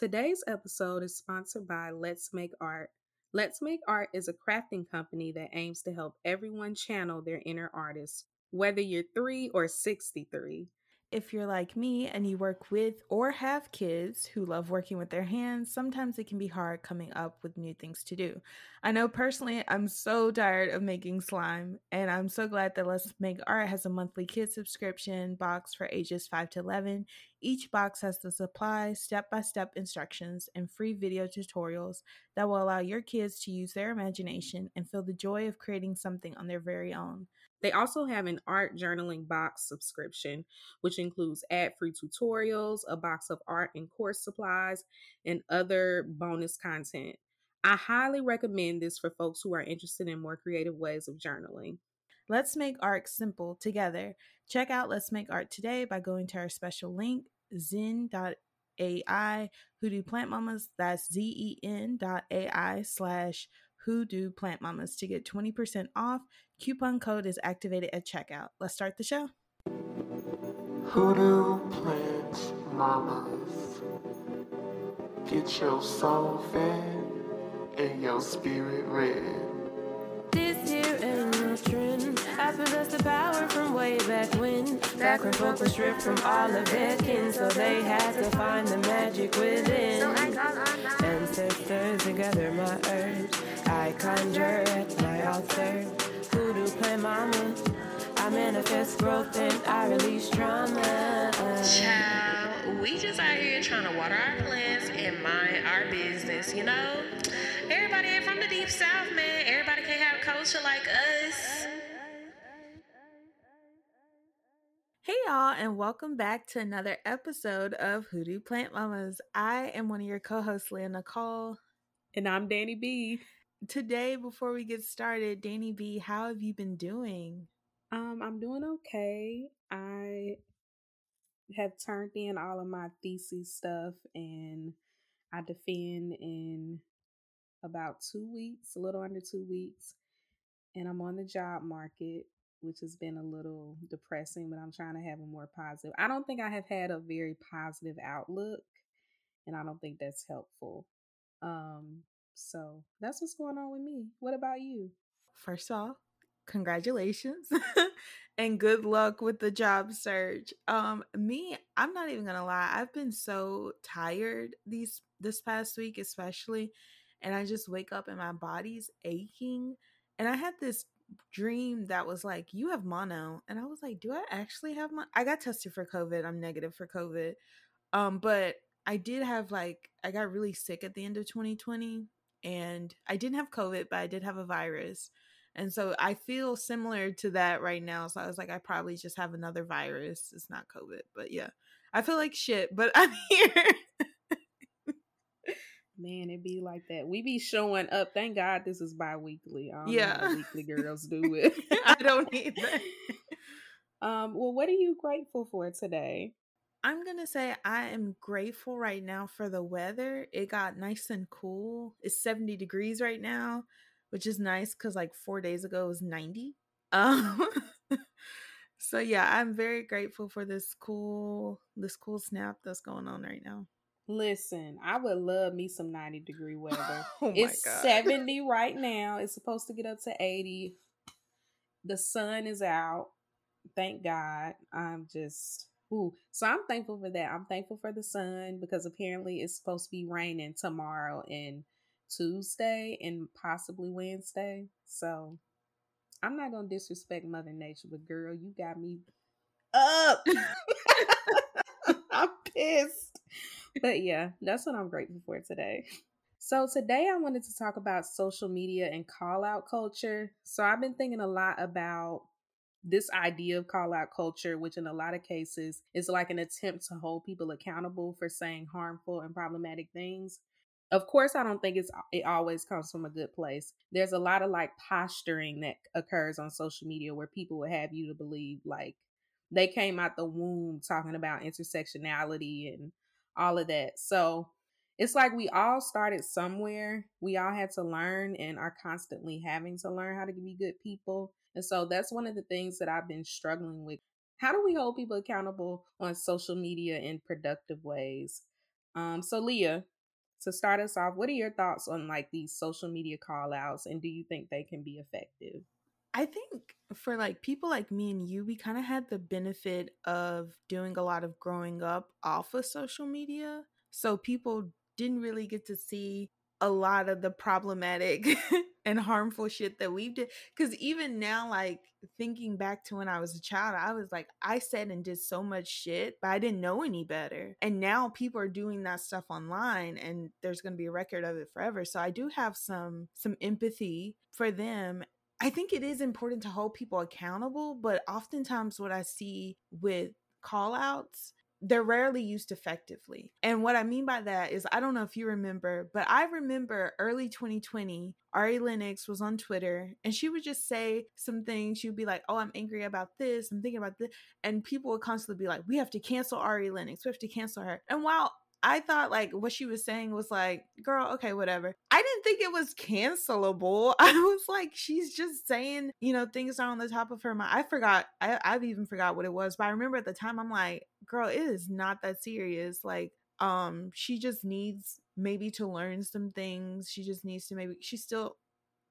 Today's episode is sponsored by Let's Make Art. Let's Make Art is a crafting company that aims to help everyone channel their inner artist, whether you're 3 or 63. If you're like me and you work with or have kids who love working with their hands, sometimes it can be hard coming up with new things to do. I know personally, I'm so tired of making slime, and I'm so glad that Let's Make Art has a monthly kid subscription box for ages 5 to 11. Each box has the supplies, step by step instructions, and free video tutorials that will allow your kids to use their imagination and feel the joy of creating something on their very own. They also have an art journaling box subscription, which includes ad free tutorials, a box of art and course supplies, and other bonus content. I highly recommend this for folks who are interested in more creative ways of journaling. Let's make art simple together. Check out Let's Make Art today by going to our special link, zen.ai, hoodoo plant mamas, that's Z-E-N dot A-I slash hoodoo plant mamas to get 20% off. Coupon code is activated at checkout. Let's start the show. Hoodoo plant mamas. Get your soul fed and your spirit red. This here ain't no trend. I possess the power from way back when. Back when folk were stripped from all of their kin, so they had to find the magic within. Ancestors and gather my herbs. I conjure at my altar. Voodoo plant mama. I manifest growth and I release trauma. Child, we just out here trying to water our plants and mind our business, you know? Everybody ain't from the deep south, man. Everybody can't have culture like us. Hey y'all, and welcome back to another episode of Hoodoo Plant Mamas. I am one of your co-hosts, Leah Nicole. And I'm Danny B. Today, before we get started, Danny B, how have you been doing? Um, I'm doing okay. I have turned in all of my thesis stuff and I defend in about two weeks, a little under two weeks. And I'm on the job market, which has been a little depressing, but I'm trying to have a more positive. I don't think I have had a very positive outlook, and I don't think that's helpful. Um, so that's what's going on with me. What about you? First off, congratulations and good luck with the job search. Um me, I'm not even going to lie. I've been so tired these this past week especially and I just wake up and my body's aching and I had this dream that was like you have mono and I was like, do I actually have mono? I got tested for COVID. I'm negative for COVID. Um but I did have like I got really sick at the end of 2020 and I didn't have COVID, but I did have a virus. And so I feel similar to that right now. So I was like, I probably just have another virus. It's not COVID, but yeah, I feel like shit, but I'm here. Man, it be like that. We be showing up. Thank God this is bi weekly. Yeah. weekly girls do it. I don't need that. Um, well, what are you grateful for today? I'm going to say I am grateful right now for the weather. It got nice and cool. It's 70 degrees right now, which is nice because like four days ago it was 90. Um, so yeah, I'm very grateful for this cool, this cool snap that's going on right now. Listen, I would love me some 90 degree weather. Oh my it's God. 70 right now. It's supposed to get up to 80. The sun is out. Thank God. I'm just ooh. So I'm thankful for that. I'm thankful for the sun because apparently it's supposed to be raining tomorrow and Tuesday and possibly Wednesday. So I'm not gonna disrespect Mother Nature, but girl, you got me up. I'm pissed. But yeah, that's what I'm grateful for today. So today I wanted to talk about social media and call out culture. So I've been thinking a lot about this idea of call out culture, which in a lot of cases is like an attempt to hold people accountable for saying harmful and problematic things. Of course, I don't think it's it always comes from a good place. There's a lot of like posturing that occurs on social media where people will have you to believe like they came out the womb talking about intersectionality and all of that. So it's like we all started somewhere. We all had to learn and are constantly having to learn how to be good people. And so that's one of the things that I've been struggling with. How do we hold people accountable on social media in productive ways? Um, so Leah, to start us off, what are your thoughts on like these social media call outs and do you think they can be effective? I think for like people like me and you, we kind of had the benefit of doing a lot of growing up off of social media. So people didn't really get to see a lot of the problematic and harmful shit that we've did. Because even now, like thinking back to when I was a child, I was like, I said and did so much shit, but I didn't know any better. And now people are doing that stuff online, and there's going to be a record of it forever. So I do have some some empathy for them. I think it is important to hold people accountable, but oftentimes what I see with call outs they're rarely used effectively. And what I mean by that is, I don't know if you remember, but I remember early 2020, Ari Lennox was on Twitter and she would just say some things. She would be like, Oh, I'm angry about this. I'm thinking about this. And people would constantly be like, We have to cancel Ari Lennox. We have to cancel her. And while I thought like what she was saying was like, girl, okay, whatever. I didn't think it was cancelable. I was like, she's just saying, you know, things are on the top of her mind. I forgot, I, I've even forgot what it was, but I remember at the time, I'm like, girl, it is not that serious. Like, um, she just needs maybe to learn some things. She just needs to maybe, she's still,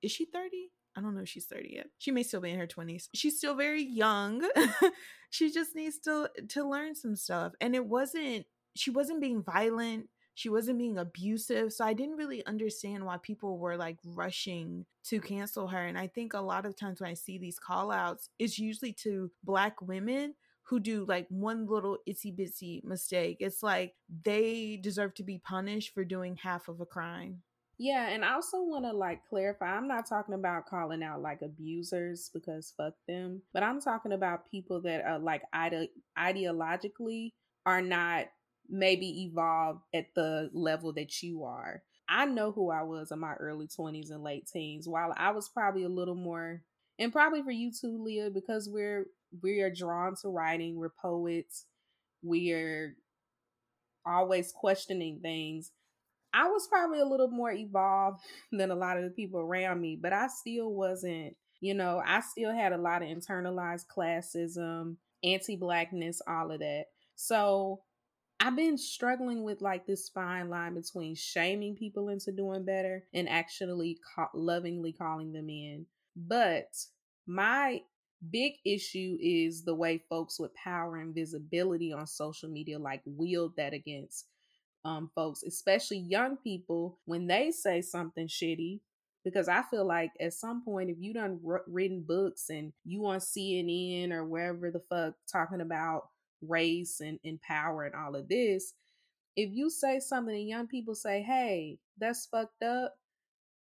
is she 30? I don't know if she's 30 yet. She may still be in her 20s. She's still very young. she just needs to to learn some stuff. And it wasn't she wasn't being violent she wasn't being abusive so i didn't really understand why people were like rushing to cancel her and i think a lot of times when i see these call outs it's usually to black women who do like one little itsy bitsy mistake it's like they deserve to be punished for doing half of a crime yeah, and I also want to like clarify I'm not talking about calling out like abusers because fuck them, but I'm talking about people that are like ide- ideologically are not maybe evolved at the level that you are. I know who I was in my early 20s and late teens. While I was probably a little more and probably for you too, Leah, because we're we are drawn to writing, we're poets, we're always questioning things. I was probably a little more evolved than a lot of the people around me, but I still wasn't, you know, I still had a lot of internalized classism, anti blackness, all of that. So I've been struggling with like this fine line between shaming people into doing better and actually lovingly calling them in. But my big issue is the way folks with power and visibility on social media like wield that against um folks, especially young people when they say something shitty because I feel like at some point, if you done r- written books and you on CNN or wherever the fuck talking about race and, and power and all of this, if you say something and young people say, hey, that's fucked up,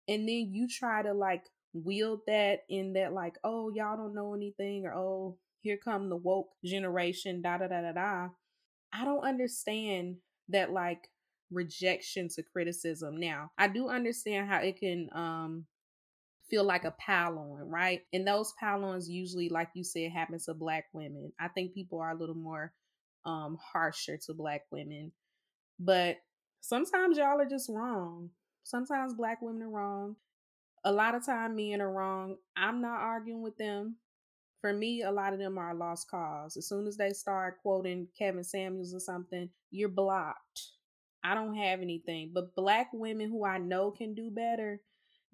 and then you try to like wield that in that, like, oh, y'all don't know anything, or oh, here come the woke generation, da da da da da. I don't understand that like rejection to criticism. Now, I do understand how it can um feel like a pile on, right? And those pile ons usually, like you said, happen to black women. I think people are a little more um harsher to black women. But sometimes y'all are just wrong. Sometimes black women are wrong. A lot of time men are wrong. I'm not arguing with them. For me, a lot of them are lost cause. As soon as they start quoting Kevin Samuels or something, you're blocked. I don't have anything. But black women who I know can do better,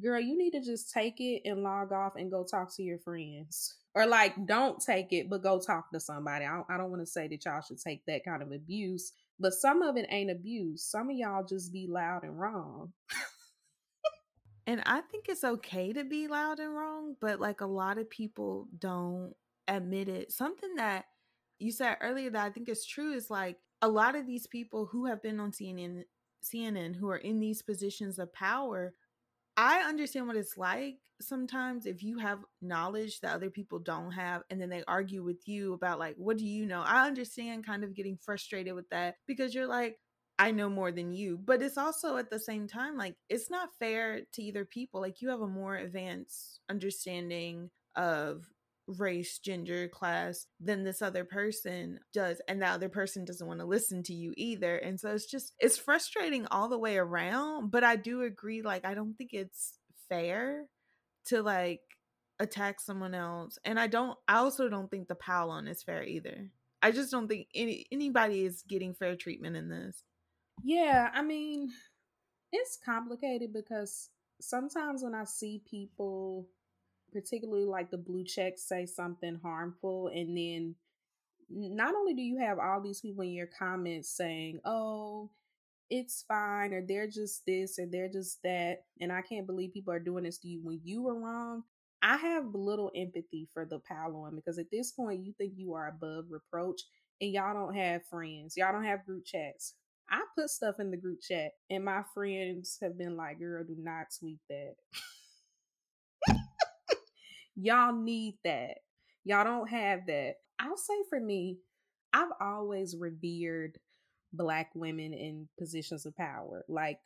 girl, you need to just take it and log off and go talk to your friends. Or like, don't take it, but go talk to somebody. I don't, I don't want to say that y'all should take that kind of abuse, but some of it ain't abuse. Some of y'all just be loud and wrong. and I think it's okay to be loud and wrong, but like a lot of people don't admit it. Something that you said earlier that I think is true is like a lot of these people who have been on CNN CNN who are in these positions of power I understand what it's like sometimes if you have knowledge that other people don't have and then they argue with you about like what do you know? I understand kind of getting frustrated with that because you're like I know more than you, but it's also at the same time like it's not fair to either people. Like you have a more advanced understanding of race, gender, class than this other person does. And that other person doesn't want to listen to you either. And so it's just, it's frustrating all the way around. But I do agree, like, I don't think it's fair to like attack someone else. And I don't, I also don't think the pile on is fair either. I just don't think any anybody is getting fair treatment in this. Yeah, I mean, it's complicated because sometimes when I see people, particularly like the blue checks, say something harmful, and then not only do you have all these people in your comments saying, oh, it's fine, or they're just this, or they're just that, and I can't believe people are doing this to you when you were wrong. I have little empathy for the pile on because at this point, you think you are above reproach and y'all don't have friends. Y'all don't have group chats. I put stuff in the group chat, and my friends have been like, girl, do not tweet that. y'all need that. Y'all don't have that. I'll say for me, I've always revered black women in positions of power. Like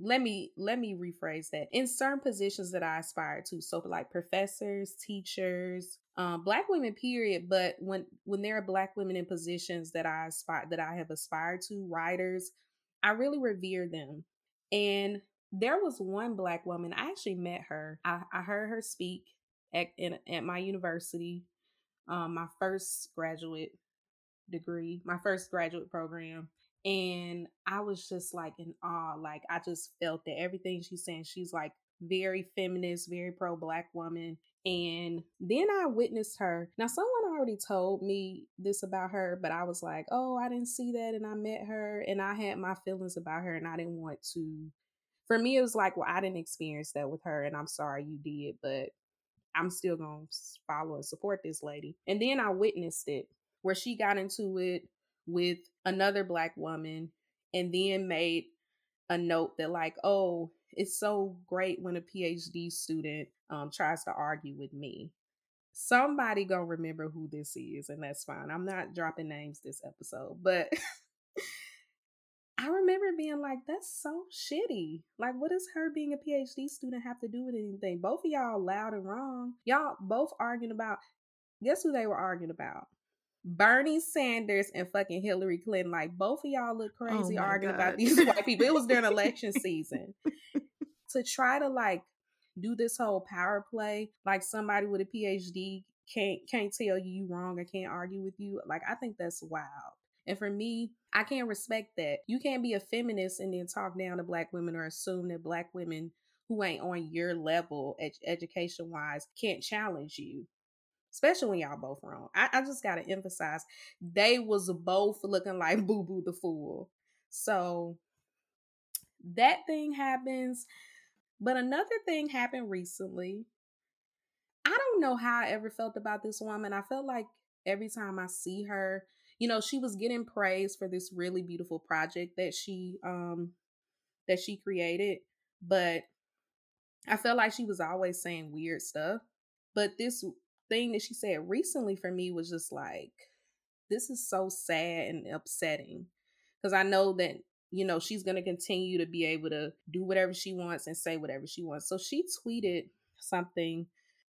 let me let me rephrase that. In certain positions that i aspire to so like professors teachers um black women period but when when there are black women in positions that i aspire that i have aspired to writers i really revere them. And there was one black woman i actually met her i, I heard her speak at in, at my university um my first graduate degree my first graduate program and I was just like in awe. Like I just felt that everything she's saying, she's like very feminist, very pro black woman. And then I witnessed her. Now, someone already told me this about her, but I was like, oh, I didn't see that. And I met her and I had my feelings about her and I didn't want to. For me, it was like, well, I didn't experience that with her and I'm sorry you did, but I'm still going to follow and support this lady. And then I witnessed it where she got into it with another black woman and then made a note that like oh it's so great when a phd student um, tries to argue with me. Somebody gonna remember who this is and that's fine. I'm not dropping names this episode but i remember being like that's so shitty. Like what does her being a phd student have to do with anything? Both of y'all loud and wrong. Y'all both arguing about guess who they were arguing about Bernie Sanders and fucking Hillary Clinton. Like both of y'all look oh crazy oh arguing God. about these white people. It was during election season. to try to like do this whole power play, like somebody with a PhD can't can't tell you you wrong or can't argue with you. Like I think that's wild. And for me, I can't respect that. You can't be a feminist and then talk down to black women or assume that black women who ain't on your level ed- education wise can't challenge you especially when y'all both wrong. I, I just gotta emphasize they was both looking like Boo Boo the Fool. So that thing happens. But another thing happened recently. I don't know how I ever felt about this woman. I felt like every time I see her, you know, she was getting praise for this really beautiful project that she um that she created, but I felt like she was always saying weird stuff. But this thing that she said recently for me was just like, this is so sad and upsetting. Because I know that, you know, she's going to continue to be able to do whatever she wants and say whatever she wants. So she tweeted something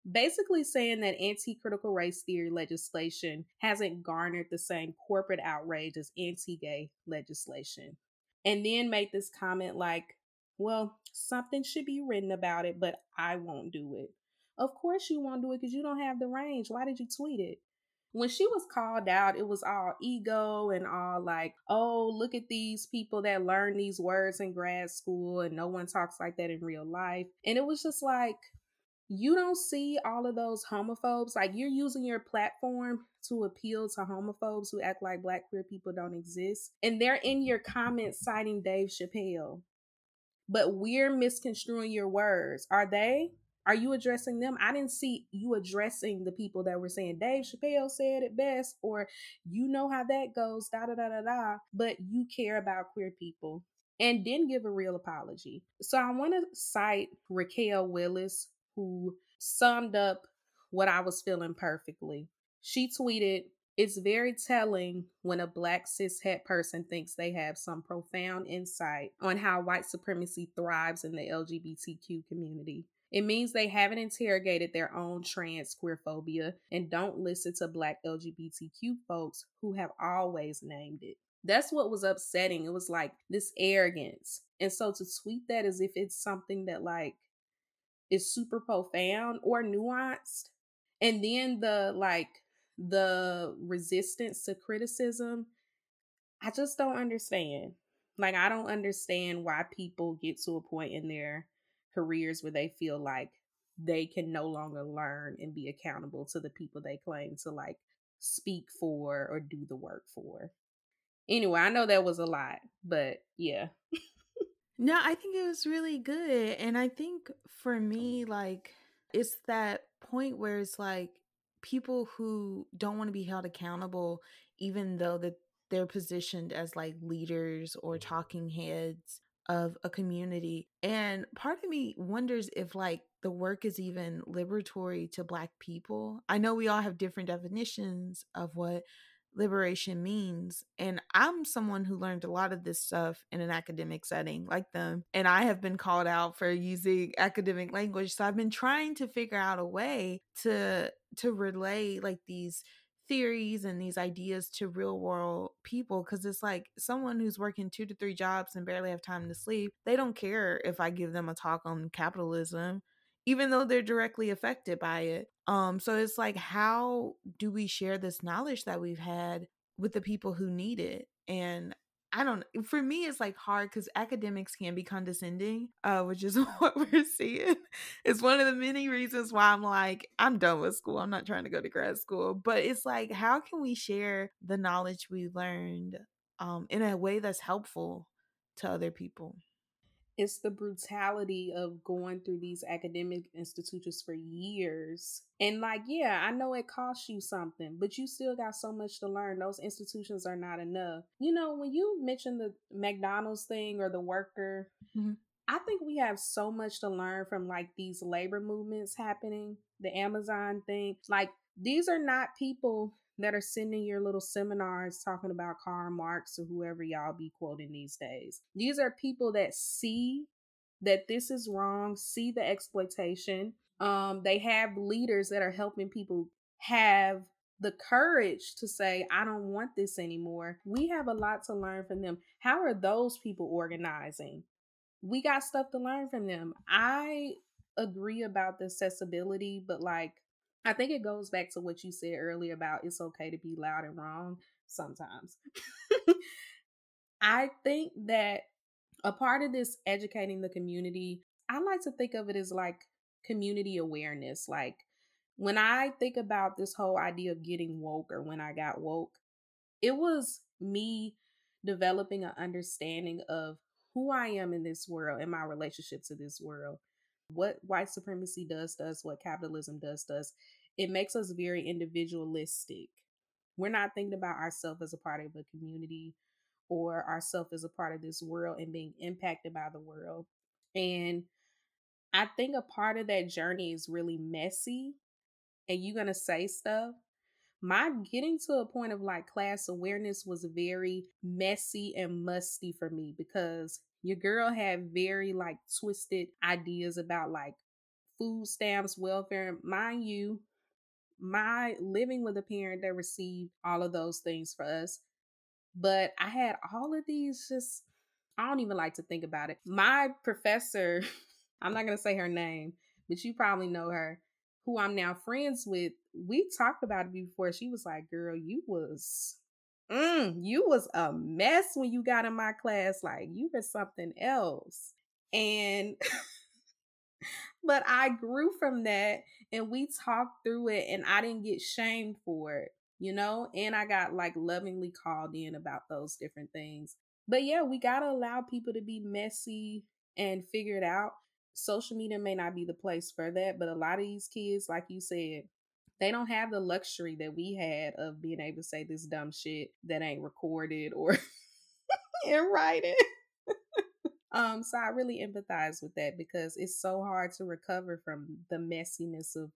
basically saying that anti critical race theory legislation hasn't garnered the same corporate outrage as anti gay legislation. And then made this comment like, well, something should be written about it, but I won't do it. Of course you won't do it because you don't have the range. Why did you tweet it? When she was called out, it was all ego and all like, oh, look at these people that learn these words in grad school and no one talks like that in real life. And it was just like, you don't see all of those homophobes. Like you're using your platform to appeal to homophobes who act like black queer people don't exist. And they're in your comments citing Dave Chappelle. But we're misconstruing your words. Are they? Are you addressing them? I didn't see you addressing the people that were saying Dave Chappelle said it best, or you know how that goes, da da da da da. But you care about queer people and didn't give a real apology. So I want to cite Raquel Willis, who summed up what I was feeling perfectly. She tweeted, It's very telling when a black cis cishet person thinks they have some profound insight on how white supremacy thrives in the LGBTQ community. It means they haven't interrogated their own trans queer phobia and don't listen to black LGBTQ folks who have always named it. That's what was upsetting. It was like this arrogance. And so to tweet that as if it's something that like is super profound or nuanced. And then the like the resistance to criticism, I just don't understand. Like, I don't understand why people get to a point in their careers where they feel like they can no longer learn and be accountable to the people they claim to like speak for or do the work for. Anyway, I know that was a lot, but yeah. No, I think it was really good. And I think for me, like, it's that point where it's like people who don't want to be held accountable, even though that they're positioned as like leaders or mm. talking heads of a community. And part of me wonders if like the work is even liberatory to black people. I know we all have different definitions of what liberation means. And I'm someone who learned a lot of this stuff in an academic setting like them. And I have been called out for using academic language. So I've been trying to figure out a way to to relay like these theories and these ideas to real world people because it's like someone who's working two to three jobs and barely have time to sleep they don't care if i give them a talk on capitalism even though they're directly affected by it. Um, so it's like, how do we share this knowledge that we've had with the people who need it? And I don't for me it's like hard because academics can be condescending, uh, which is what we're seeing. It's one of the many reasons why I'm like, I'm done with school. I'm not trying to go to grad school. But it's like, how can we share the knowledge we learned um in a way that's helpful to other people? It's the brutality of going through these academic institutions for years. And like, yeah, I know it costs you something, but you still got so much to learn. Those institutions are not enough. You know, when you mentioned the McDonald's thing or the worker, mm-hmm. I think we have so much to learn from like these labor movements happening, the Amazon thing. Like, these are not people that are sending your little seminars talking about Karl Marx or whoever y'all be quoting these days. These are people that see that this is wrong, see the exploitation. Um, they have leaders that are helping people have the courage to say, I don't want this anymore. We have a lot to learn from them. How are those people organizing? We got stuff to learn from them. I agree about the accessibility, but like I think it goes back to what you said earlier about it's okay to be loud and wrong sometimes. I think that a part of this educating the community, I like to think of it as like community awareness. Like when I think about this whole idea of getting woke or when I got woke, it was me developing an understanding of who I am in this world and my relationship to this world what white supremacy does does what capitalism does does it makes us very individualistic. We're not thinking about ourselves as a part of a community or ourselves as a part of this world and being impacted by the world. And i think a part of that journey is really messy and you're going to say stuff. My getting to a point of like class awareness was very messy and musty for me because your girl had very like twisted ideas about like food stamps, welfare. Mind you, my living with a parent that received all of those things for us. But I had all of these just, I don't even like to think about it. My professor, I'm not going to say her name, but you probably know her, who I'm now friends with. We talked about it before. She was like, girl, you was mm, you was a mess when you got in my class. Like you were something else. And but I grew from that and we talked through it and I didn't get shamed for it, you know? And I got like lovingly called in about those different things. But yeah, we got to allow people to be messy and figure it out. Social media may not be the place for that, but a lot of these kids, like you said, they don't have the luxury that we had of being able to say this dumb shit that ain't recorded or in writing. um, so I really empathize with that because it's so hard to recover from the messiness of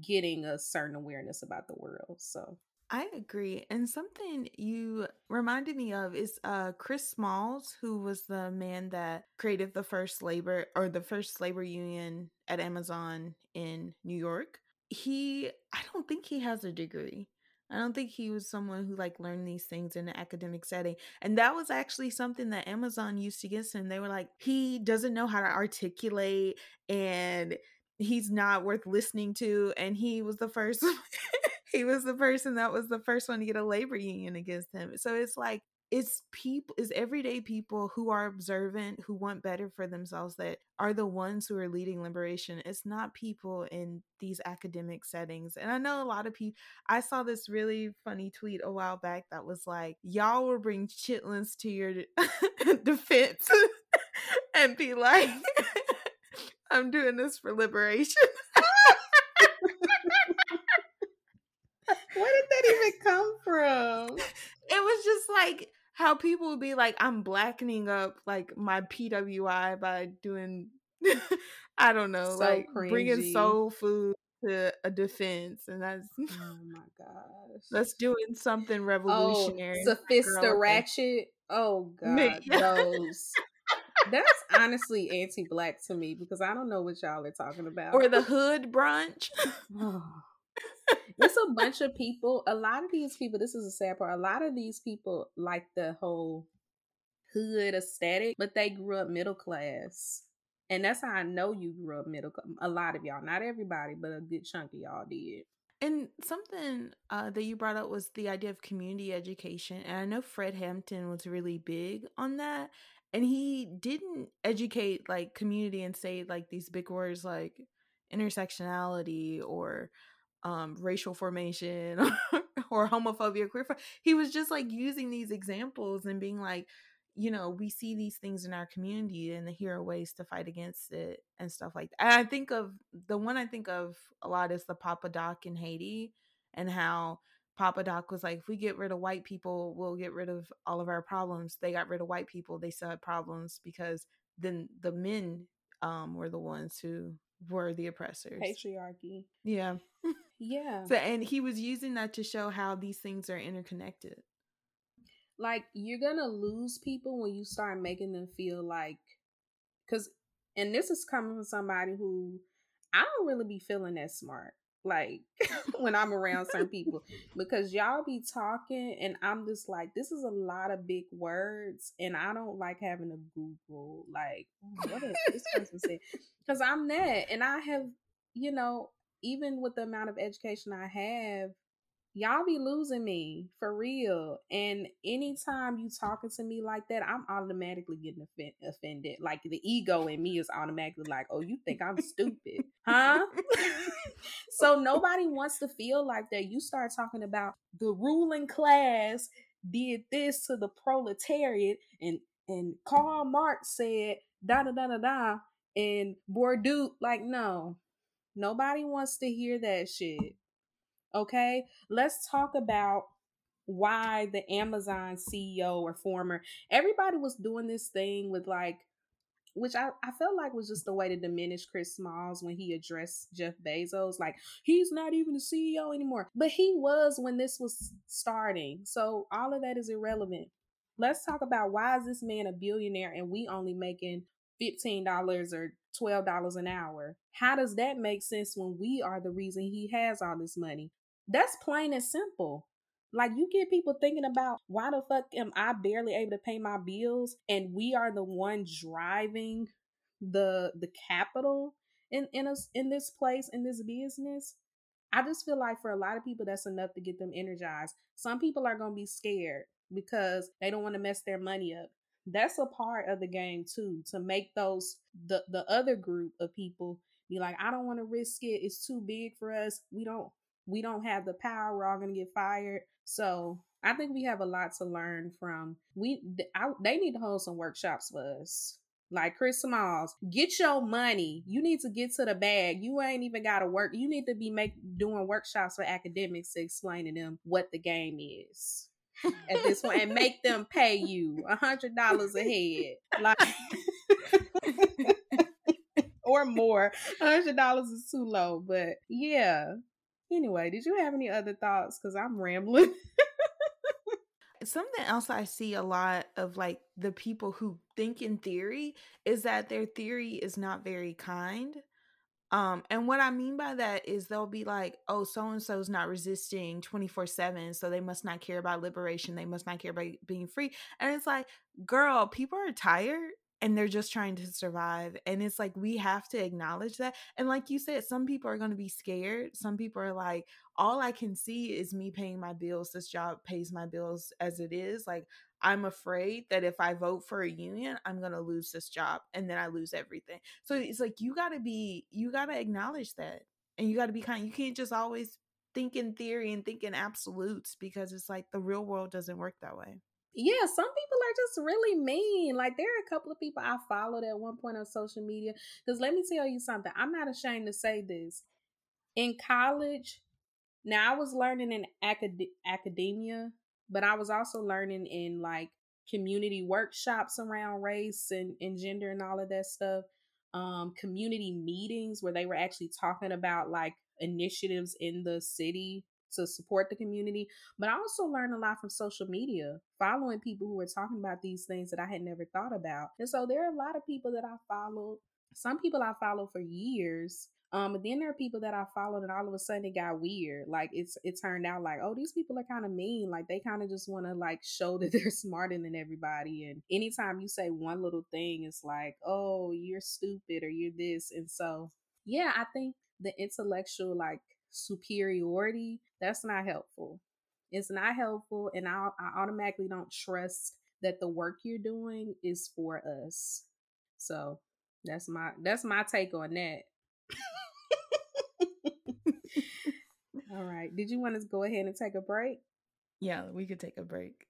getting a certain awareness about the world. So I agree. And something you reminded me of is uh Chris Smalls, who was the man that created the first labor or the first labor union at Amazon in New York he I don't think he has a degree. I don't think he was someone who like learned these things in an academic setting. And that was actually something that Amazon used against him. They were like, he doesn't know how to articulate and he's not worth listening to. And he was the first he was the person that was the first one to get a labor union against him. So it's like it's people is everyday people who are observant who want better for themselves that are the ones who are leading liberation. It's not people in these academic settings. And i know a lot of people i saw this really funny tweet a while back that was like y'all will bring chitlins to your defense and be like i'm doing this for liberation Where did that even come from? it was just like how people would be like, I'm blackening up like my PWI by doing, I don't know, So like bringing soul food to a defense, and that's Oh my gosh. that's doing something oh, revolutionary. Sophista Girl, okay. Ratchet. Oh god, those. That's honestly anti-black to me because I don't know what y'all are talking about. or the hood brunch. Oh. It's a bunch of people. A lot of these people, this is a sad part. A lot of these people like the whole hood aesthetic, but they grew up middle class. And that's how I know you grew up middle. A lot of y'all, not everybody, but a good chunk of y'all did. And something uh, that you brought up was the idea of community education. And I know Fred Hampton was really big on that. And he didn't educate like community and say like these big words like intersectionality or um, racial formation or homophobia, queer. He was just like using these examples and being like, you know, we see these things in our community and here are ways to fight against it and stuff like that. And I think of the one I think of a lot is the Papa Doc in Haiti and how Papa Doc was like, if we get rid of white people, we'll get rid of all of our problems. They got rid of white people, they still had problems because then the men um were the ones who were the oppressors. Patriarchy. Yeah. Yeah. So and he was using that to show how these things are interconnected. like you're gonna lose people when you start making them feel like because and this is coming from somebody who i don't really be feeling that smart like when i'm around certain people because y'all be talking and i'm just like this is a lot of big words and i don't like having to google like "Oh, what is this person said because i'm that and i have you know even with the amount of education i have y'all be losing me for real. And anytime you talking to me like that, I'm automatically getting offen- offended. Like the ego in me is automatically like, oh, you think I'm stupid, huh? so nobody wants to feel like that. You start talking about the ruling class did this to the proletariat, and and Karl Marx said da da da da da, and Bourdieu like no. Nobody wants to hear that shit. Okay, let's talk about why the Amazon CEO or former everybody was doing this thing with like which I, I felt like was just a way to diminish Chris Smalls when he addressed Jeff Bezos. Like, he's not even the CEO anymore. But he was when this was starting. So all of that is irrelevant. Let's talk about why is this man a billionaire and we only making $15 or $12 an hour? How does that make sense when we are the reason he has all this money? That's plain and simple. Like you get people thinking about why the fuck am I barely able to pay my bills and we are the one driving the the capital in in us in this place in this business. I just feel like for a lot of people that's enough to get them energized. Some people are going to be scared because they don't want to mess their money up. That's a part of the game too to make those the the other group of people be like I don't want to risk it. It's too big for us. We don't we don't have the power. We're all going to get fired. So I think we have a lot to learn from. We I, they need to hold some workshops for us. Like Chris Smalls, get your money. You need to get to the bag. You ain't even got to work. You need to be make doing workshops for academics to explain to them what the game is at this point and make them pay you a hundred dollars a head, like or more. A hundred dollars is too low, but yeah. Anyway, did you have any other thoughts? Because I'm rambling. Something else I see a lot of like the people who think in theory is that their theory is not very kind. Um, and what I mean by that is they'll be like, oh, so and so's not resisting 24 7, so they must not care about liberation. They must not care about being free. And it's like, girl, people are tired and they're just trying to survive. And it's like we have to acknowledge that. And like you said, some people are going to be scared. Some people are like, all I can see is me paying my bills. This job pays my bills as it is. Like, I'm afraid that if I vote for a union, I'm going to lose this job and then I lose everything. So it's like you got to be, you got to acknowledge that. And you got to be kind. You can't just always think in theory and think in absolutes because it's like the real world doesn't work that way yeah, some people are just really mean. Like there are a couple of people I followed at one point on social media. Because let me tell you something. I'm not ashamed to say this. In college, now I was learning in acad- academia, but I was also learning in like community workshops around race and, and gender and all of that stuff. Um, community meetings where they were actually talking about like initiatives in the city to support the community. But I also learned a lot from social media, following people who were talking about these things that I had never thought about. And so there are a lot of people that I followed. Some people I followed for years. Um, but then there are people that I followed and all of a sudden it got weird. Like it's it turned out like, oh, these people are kind of mean. Like they kind of just want to like show that they're smarter than everybody. And anytime you say one little thing, it's like, oh, you're stupid or you're this. And so yeah, I think the intellectual like superiority, that's not helpful. It's not helpful. And I, I automatically don't trust that the work you're doing is for us. So that's my that's my take on that. All right. Did you want to go ahead and take a break? Yeah, we could take a break.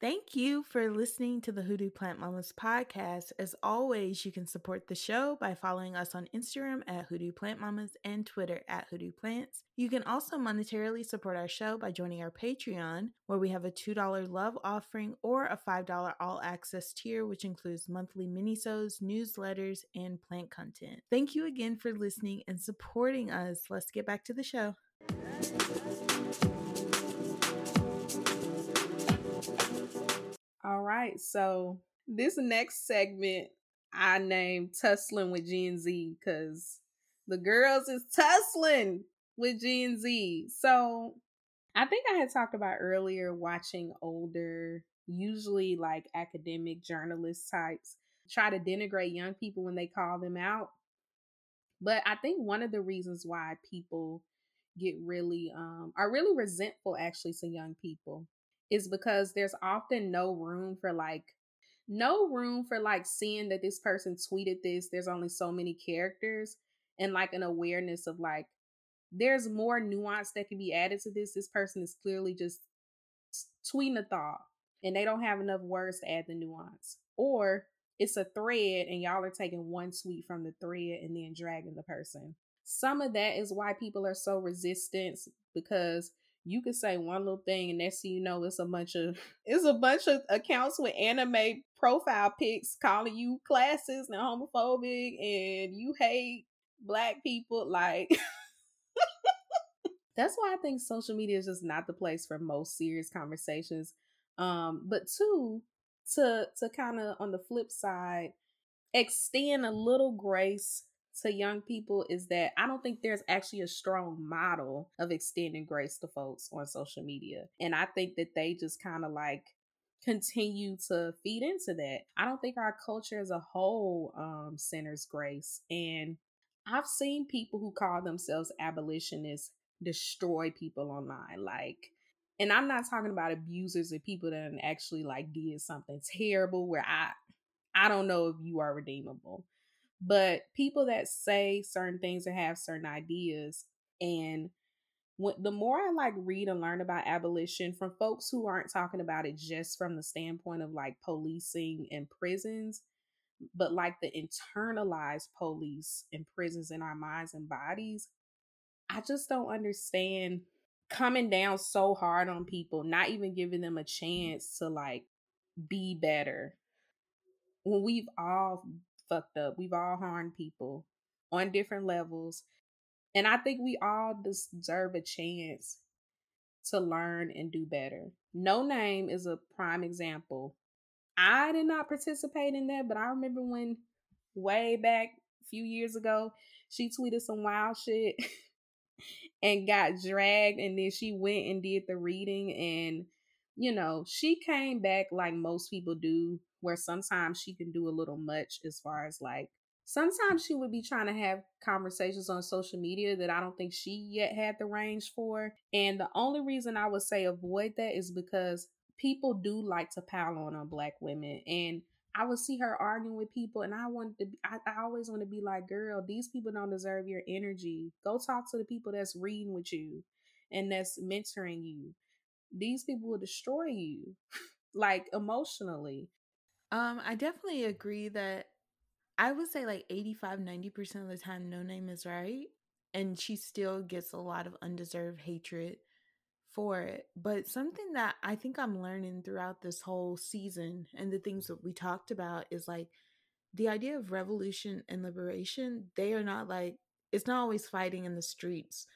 Thank you for listening to the Hoodoo Plant Mamas podcast. As always, you can support the show by following us on Instagram at Hoodoo Plant Mamas and Twitter at Hoodoo Plants. You can also monetarily support our show by joining our Patreon, where we have a $2 love offering or a $5 all access tier, which includes monthly minisodes, newsletters, and plant content. Thank you again for listening and supporting us. Let's get back to the show. All right. So this next segment I named Tussling with Gen Z because the girls is tussling with Gen Z. So I think I had talked about earlier watching older, usually like academic journalist types, try to denigrate young people when they call them out. But I think one of the reasons why people get really um are really resentful actually to young people is because there's often no room for like no room for like seeing that this person tweeted this there's only so many characters and like an awareness of like there's more nuance that can be added to this this person is clearly just tweeting a thought and they don't have enough words to add the nuance or it's a thread and y'all are taking one tweet from the thread and then dragging the person. Some of that is why people are so resistant because you could say one little thing and next thing you know it's a bunch of it's a bunch of accounts with anime profile pics calling you classes and homophobic and you hate black people like that's why i think social media is just not the place for most serious conversations. Um but two to to kind of on the flip side extend a little grace to young people is that I don't think there's actually a strong model of extending grace to folks on social media. And I think that they just kind of like continue to feed into that. I don't think our culture as a whole um, centers grace. And I've seen people who call themselves abolitionists destroy people online. Like, and I'm not talking about abusers or people that actually like did something terrible where I I don't know if you are redeemable. But people that say certain things or have certain ideas, and when, the more I like read and learn about abolition from folks who aren't talking about it just from the standpoint of like policing and prisons, but like the internalized police and prisons in our minds and bodies, I just don't understand coming down so hard on people, not even giving them a chance to like be better. When we've all fucked up. We've all harmed people on different levels. And I think we all deserve a chance to learn and do better. Noname is a prime example. I did not participate in that, but I remember when way back a few years ago, she tweeted some wild shit and got dragged and then she went and did the reading and you know, she came back like most people do, where sometimes she can do a little much as far as like sometimes she would be trying to have conversations on social media that I don't think she yet had the range for. And the only reason I would say avoid that is because people do like to pile on on black women and I would see her arguing with people, and I wanted to. Be, I, I always want to be like, girl, these people don't deserve your energy. Go talk to the people that's reading with you, and that's mentoring you. These people will destroy you, like emotionally. Um, I definitely agree that I would say like 85 90% of the time Noname is right and she still gets a lot of undeserved hatred for it. But something that I think I'm learning throughout this whole season and the things that we talked about is like the idea of revolution and liberation, they are not like it's not always fighting in the streets.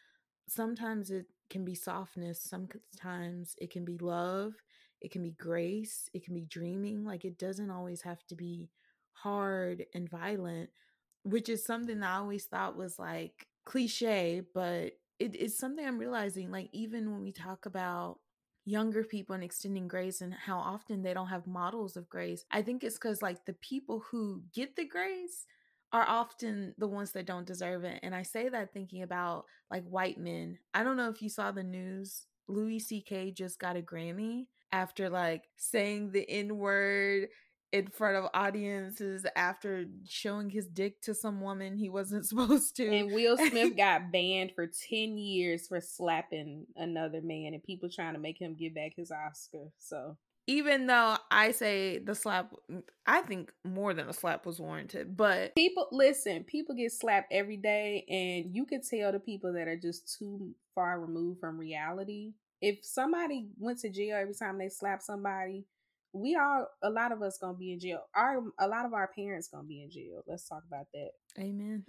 Sometimes it can be softness, sometimes it can be love, it can be grace, it can be dreaming. Like it doesn't always have to be hard and violent, which is something that I always thought was like cliche, but it is something I'm realizing. Like, even when we talk about younger people and extending grace and how often they don't have models of grace, I think it's because, like, the people who get the grace are often the ones that don't deserve it. And I say that thinking about like white men. I don't know if you saw the news. Louis C.K. just got a Grammy after like saying the N word in front of audiences after showing his dick to some woman he wasn't supposed to. And Will Smith got banned for 10 years for slapping another man and people trying to make him give back his Oscar. So even though I say the slap, mm, I think more than a slap was warranted. But people, listen, people get slapped every day, and you could tell the people that are just too far removed from reality. If somebody went to jail every time they slapped somebody, we all a lot of us gonna be in jail. Our a lot of our parents gonna be in jail. Let's talk about that. Amen.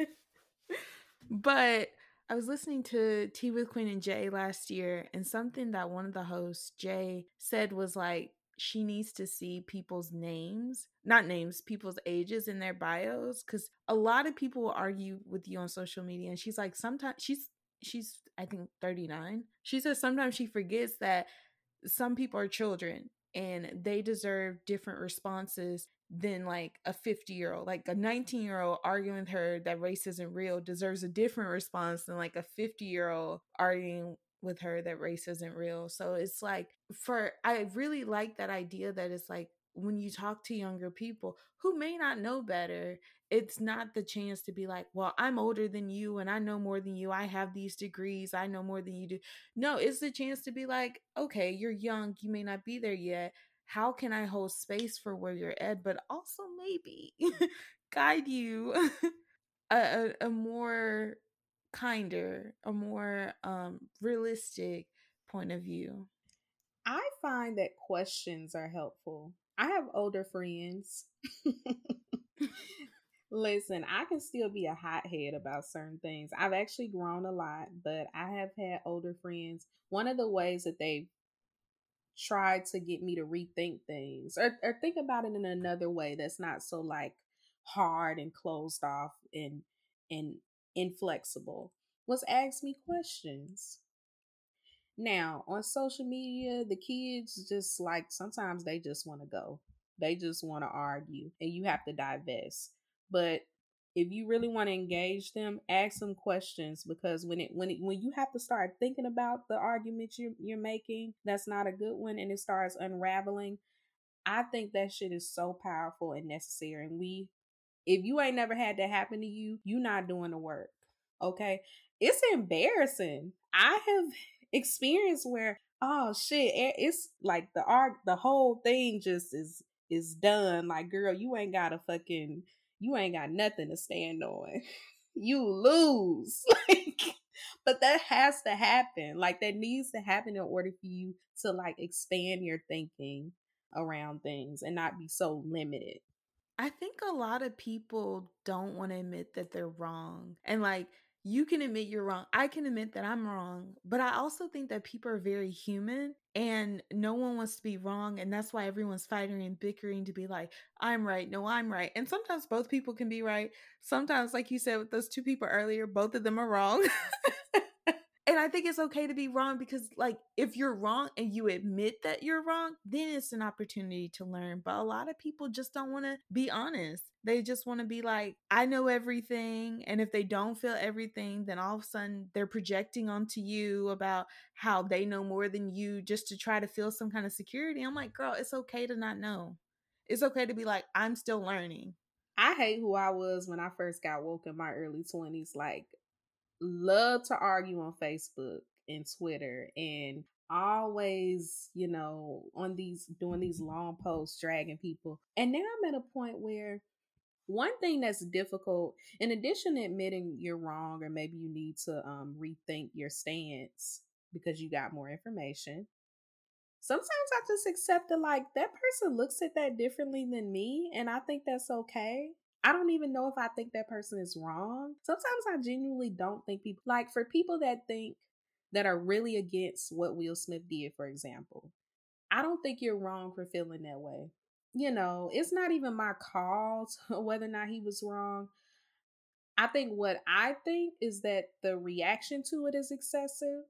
but I was listening to Tea with Queen and Jay last year, and something that one of the hosts, Jay, said was like she needs to see people's names, not names, people's ages in their bios. Cause a lot of people will argue with you on social media. And she's like, sometimes she's she's I think 39. She says sometimes she forgets that some people are children and they deserve different responses than like a 50 year old like a 19 year old arguing with her that race isn't real deserves a different response than like a 50 year old arguing with her that race isn't real so it's like for i really like that idea that it's like when you talk to younger people who may not know better, it's not the chance to be like, well, I'm older than you and I know more than you. I have these degrees. I know more than you do. No, it's the chance to be like, okay, you're young. You may not be there yet. How can I hold space for where you're at? But also maybe guide you a, a, a more kinder, a more um, realistic point of view. I find that questions are helpful. I have older friends. Listen, I can still be a hothead about certain things. I've actually grown a lot, but I have had older friends. One of the ways that they've tried to get me to rethink things or, or think about it in another way that's not so like hard and closed off and and inflexible was ask me questions. Now, on social media, the kids just like sometimes they just want to go. They just want to argue and you have to divest. But if you really want to engage them, ask them questions because when it when it when you have to start thinking about the argument you're you're making, that's not a good one and it starts unraveling. I think that shit is so powerful and necessary. And we if you ain't never had that happen to you, you not doing the work. Okay? It's embarrassing. I have experience where oh shit eh, it's like the art the whole thing just is is done like girl you ain't got a fucking you ain't got nothing to stand on. You lose. Like but that has to happen. Like that needs to happen in order for you to like expand your thinking around things and not be so limited. I think a lot of people don't want to admit that they're wrong and like you can admit you're wrong. I can admit that I'm wrong. But I also think that people are very human and no one wants to be wrong. And that's why everyone's fighting and bickering to be like, I'm right. No, I'm right. And sometimes both people can be right. Sometimes, like you said with those two people earlier, both of them are wrong. and I think it's okay to be wrong because, like, if you're wrong and you admit that you're wrong, then it's an opportunity to learn. But a lot of people just don't want to be honest. They just want to be like, I know everything. And if they don't feel everything, then all of a sudden they're projecting onto you about how they know more than you just to try to feel some kind of security. I'm like, girl, it's okay to not know. It's okay to be like, I'm still learning. I hate who I was when I first got woke in my early 20s. Like, love to argue on Facebook and Twitter and always, you know, on these doing these long posts, dragging people. And now I'm at a point where one thing that's difficult, in addition to admitting you're wrong or maybe you need to um, rethink your stance because you got more information. Sometimes I just accept that, like, that person looks at that differently than me, and I think that's okay. I don't even know if I think that person is wrong. Sometimes I genuinely don't think people, like, for people that think that are really against what Will Smith did, for example, I don't think you're wrong for feeling that way. You know, it's not even my call whether or not he was wrong. I think what I think is that the reaction to it is excessive.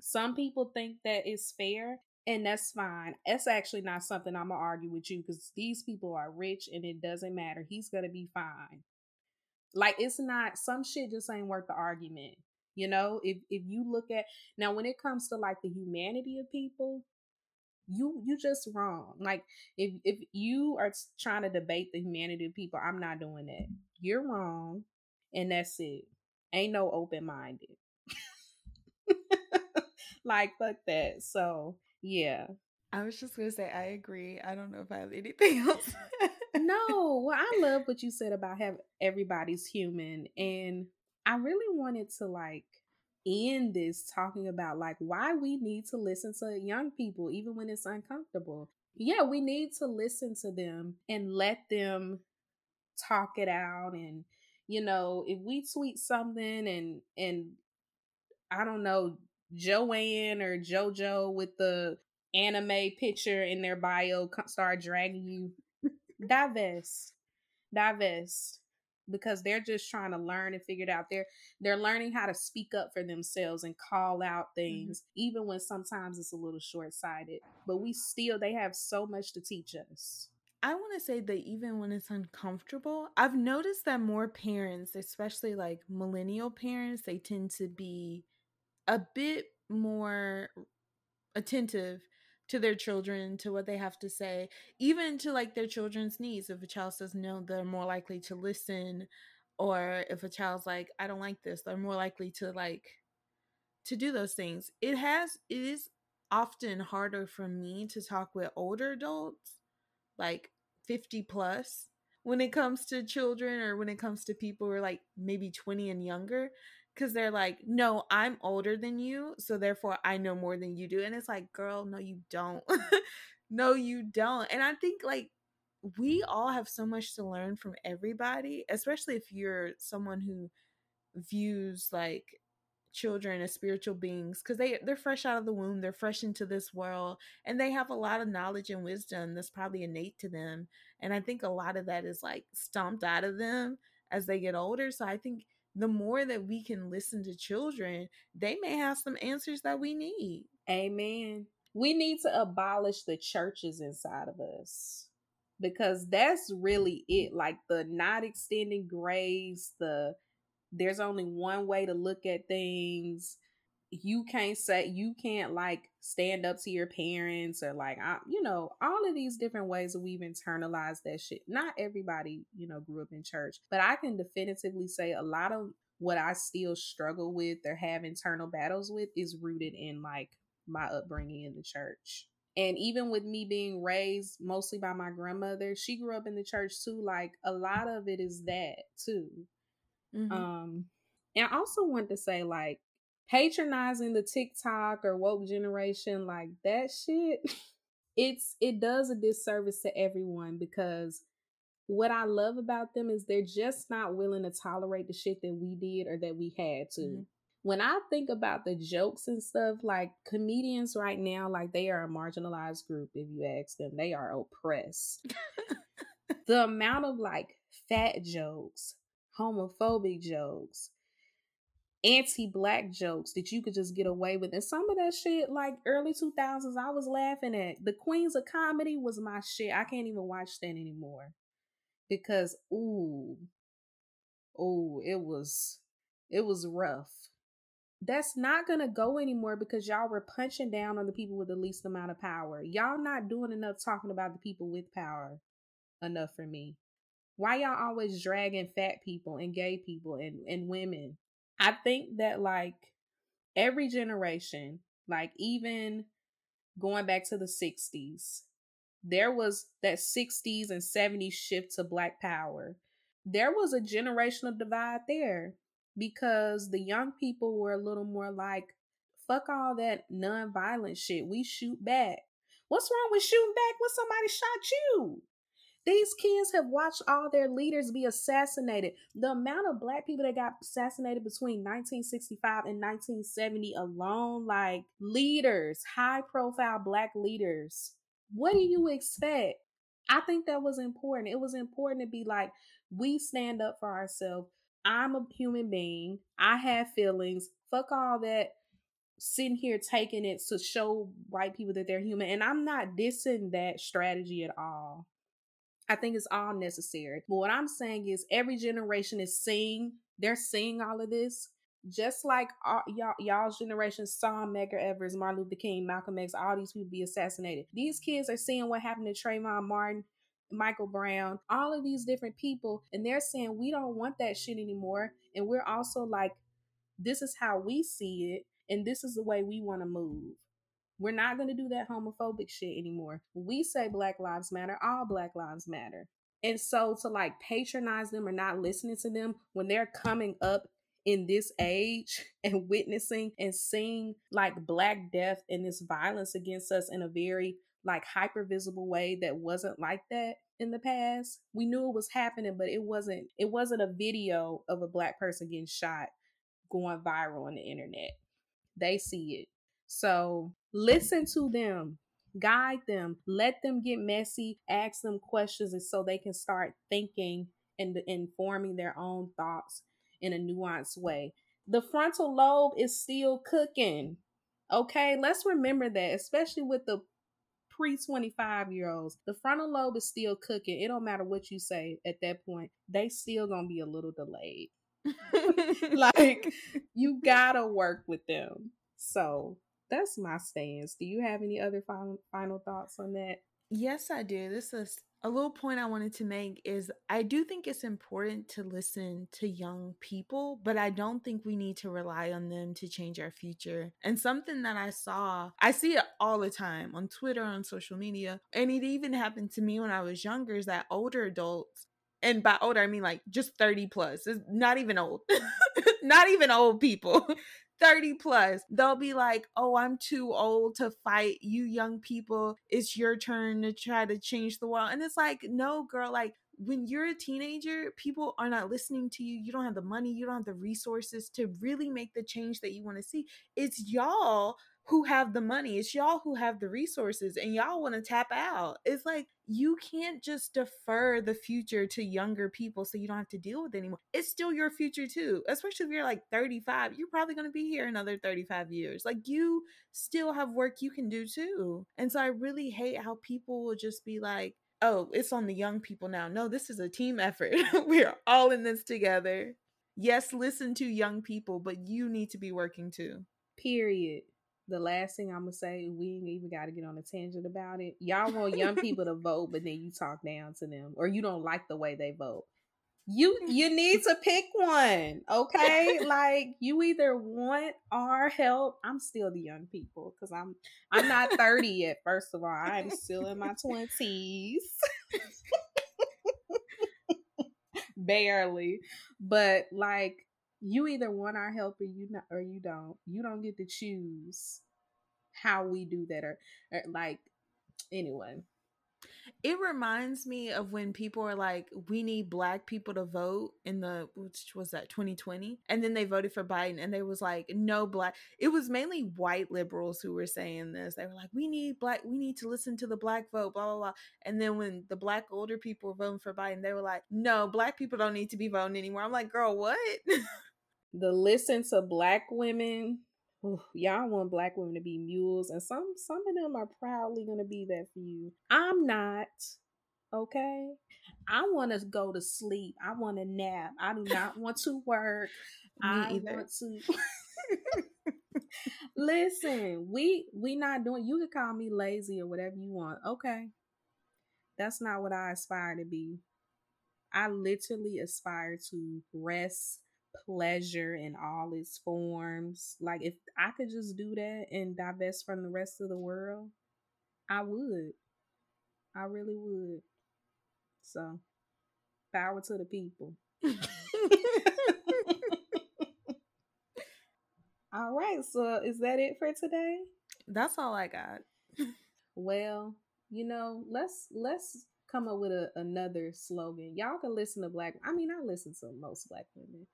Some people think that it's fair, and that's fine. That's actually not something I'm gonna argue with you because these people are rich and it doesn't matter. He's gonna be fine. Like it's not some shit just ain't worth the argument. You know, if if you look at now when it comes to like the humanity of people, you you just wrong. Like if if you are trying to debate the humanity of people, I'm not doing that. You're wrong, and that's it. Ain't no open minded. like fuck that. So yeah. I was just gonna say I agree. I don't know if I have anything else. no, well, I love what you said about have everybody's human, and I really wanted to like end this talking about like why we need to listen to young people even when it's uncomfortable. Yeah, we need to listen to them and let them talk it out and you know, if we tweet something and and I don't know, Joanne or JoJo with the anime picture in their bio start dragging you, divest, divest, because they're just trying to learn and figure it out. They're they're learning how to speak up for themselves and call out mm-hmm. things, mm-hmm. even when sometimes it's a little short sighted. But we still they have so much to teach us. I want to say that even when it's uncomfortable, I've noticed that more parents, especially like millennial parents, they tend to be a bit more attentive to their children, to what they have to say, even to like their children's needs. If a child says no, they're more likely to listen. Or if a child's like, I don't like this, they're more likely to like to do those things. It has it is often harder for me to talk with older adults, like 50 plus, when it comes to children or when it comes to people who are like maybe 20 and younger because they're like, no, I'm older than you, so therefore I know more than you do. And it's like, girl, no, you don't. no, you don't. And I think like we all have so much to learn from everybody, especially if you're someone who views like children as spiritual beings because they they're fresh out of the womb they're fresh into this world and they have a lot of knowledge and wisdom that's probably innate to them and i think a lot of that is like stomped out of them as they get older so i think the more that we can listen to children, they may have some answers that we need. Amen. We need to abolish the churches inside of us because that's really it. Like the not extending grace, the there's only one way to look at things you can't say you can't like stand up to your parents or like I, you know all of these different ways that we've internalized that shit. Not everybody you know grew up in church but i can definitively say a lot of what i still struggle with or have internal battles with is rooted in like my upbringing in the church. And even with me being raised mostly by my grandmother she grew up in the church too like a lot of it is that too. Mm-hmm. um and i also want to say like patronizing the TikTok or woke generation like that shit, it's it does a disservice to everyone because what I love about them is they're just not willing to tolerate the shit that we did or that we had to. Mm-hmm. When I think about the jokes and stuff, like comedians right now, like they are a marginalized group, if you ask them, they are oppressed. the amount of like fat jokes, homophobic jokes, anti-black jokes that you could just get away with. And some of that shit, like early 2000s, I was laughing at. The Queens of Comedy was my shit. I can't even watch that anymore. Because ooh, ooh, it was it was rough. That's not gonna go anymore because y'all were punching down on the people with the least amount of power. Y'all not doing enough talking about the people with power enough for me. Why y'all always dragging fat people and gay people and, and women? I think that like every generation, like even going back to the 60s, there was that 60s and 70s shift to black power. There was a generational divide there because the young people were a little more like, fuck all that non-violent shit. We shoot back. What's wrong with shooting back when somebody shot you? These kids have watched all their leaders be assassinated. The amount of black people that got assassinated between 1965 and 1970 alone, like leaders, high profile black leaders. What do you expect? I think that was important. It was important to be like, we stand up for ourselves. I'm a human being. I have feelings. Fuck all that sitting here taking it to show white people that they're human. And I'm not dissing that strategy at all. I think it's all necessary. But what I'm saying is every generation is seeing, they're seeing all of this. Just like all, y'all, y'all's generation saw Medgar Evers, Martin Luther King, Malcolm X, all these people be assassinated. These kids are seeing what happened to Trayvon Martin, Michael Brown, all of these different people, and they're saying we don't want that shit anymore. And we're also like, this is how we see it, and this is the way we want to move. We're not going to do that homophobic shit anymore. we say Black Lives Matter, all Black Lives Matter. And so to like patronize them or not listening to them when they're coming up in this age and witnessing and seeing like Black death and this violence against us in a very like hyper visible way that wasn't like that in the past. We knew it was happening, but it wasn't it wasn't a video of a black person getting shot going viral on the internet. They see it. So listen to them, guide them, let them get messy, ask them questions, and so they can start thinking and informing their own thoughts in a nuanced way. The frontal lobe is still cooking. Okay, let's remember that, especially with the pre 25 year olds. The frontal lobe is still cooking. It don't matter what you say at that point, they still gonna be a little delayed. like you gotta work with them. So that's my stance. Do you have any other final final thoughts on that? Yes, I do. This is a little point I wanted to make is I do think it's important to listen to young people, but I don't think we need to rely on them to change our future. And something that I saw, I see it all the time on Twitter, on social media, and it even happened to me when I was younger, is that older adults and by older I mean like just 30 plus. Not even old. not even old people. 30 plus, they'll be like, Oh, I'm too old to fight. You young people, it's your turn to try to change the world. And it's like, No, girl, like when you're a teenager, people are not listening to you. You don't have the money, you don't have the resources to really make the change that you want to see. It's y'all who have the money. It's y'all who have the resources and y'all want to tap out. It's like you can't just defer the future to younger people so you don't have to deal with it anymore. It's still your future too. Especially if you're like 35, you're probably going to be here another 35 years. Like you still have work you can do too. And so I really hate how people will just be like, "Oh, it's on the young people now." No, this is a team effort. We're all in this together. Yes, listen to young people, but you need to be working too. Period the last thing I'm gonna say, we ain't even got to get on a tangent about it. Y'all want young people to vote, but then you talk down to them, or you don't like the way they vote. You mm-hmm. you need to pick one, okay? like you either want our help. I'm still the young people because I'm I'm not 30 yet. First of all, I'm still in my 20s. Barely, but like you either want our help or you not or you don't. You don't get to choose how we do that or, or like anyway. It reminds me of when people are like, we need black people to vote in the, which was that 2020? And then they voted for Biden and they was like, no black. It was mainly white liberals who were saying this. They were like, we need black, we need to listen to the black vote, blah, blah, blah. And then when the black older people were voting for Biden, they were like, no, black people don't need to be voting anymore. I'm like, girl, what? The listen to black women. Ooh, y'all want black women to be mules, and some some of them are proudly gonna be that for you. I'm not. Okay. I want to go to sleep. I want to nap. I do not want to work. I either. want to listen. We we not doing. You can call me lazy or whatever you want. Okay, that's not what I aspire to be. I literally aspire to rest, pleasure in all its forms. Like if I could just do that and divest from the rest of the world, I would. I really would. So, power to the people. All right, so is that it for today? That's all I got. Well, you know, let's let's come up with a, another slogan. Y'all can listen to black. I mean, I listen to most black women.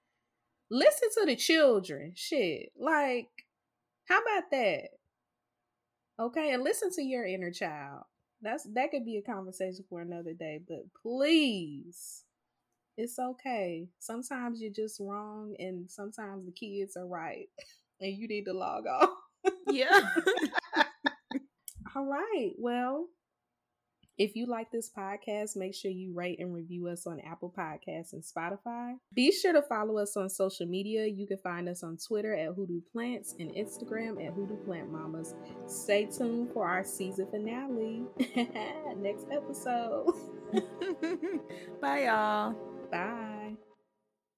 Listen to the children. Shit, like, how about that? Okay, and listen to your inner child. That's that could be a conversation for another day. But please, it's okay. Sometimes you're just wrong, and sometimes the kids are right, and you need to log off. Yeah. All right. Well, if you like this podcast, make sure you rate and review us on Apple Podcasts and Spotify. Be sure to follow us on social media. You can find us on Twitter at Hoodoo Plants and Instagram at Hoodoo Plant Mamas. Stay tuned for our season finale next episode. Bye, y'all. Bye.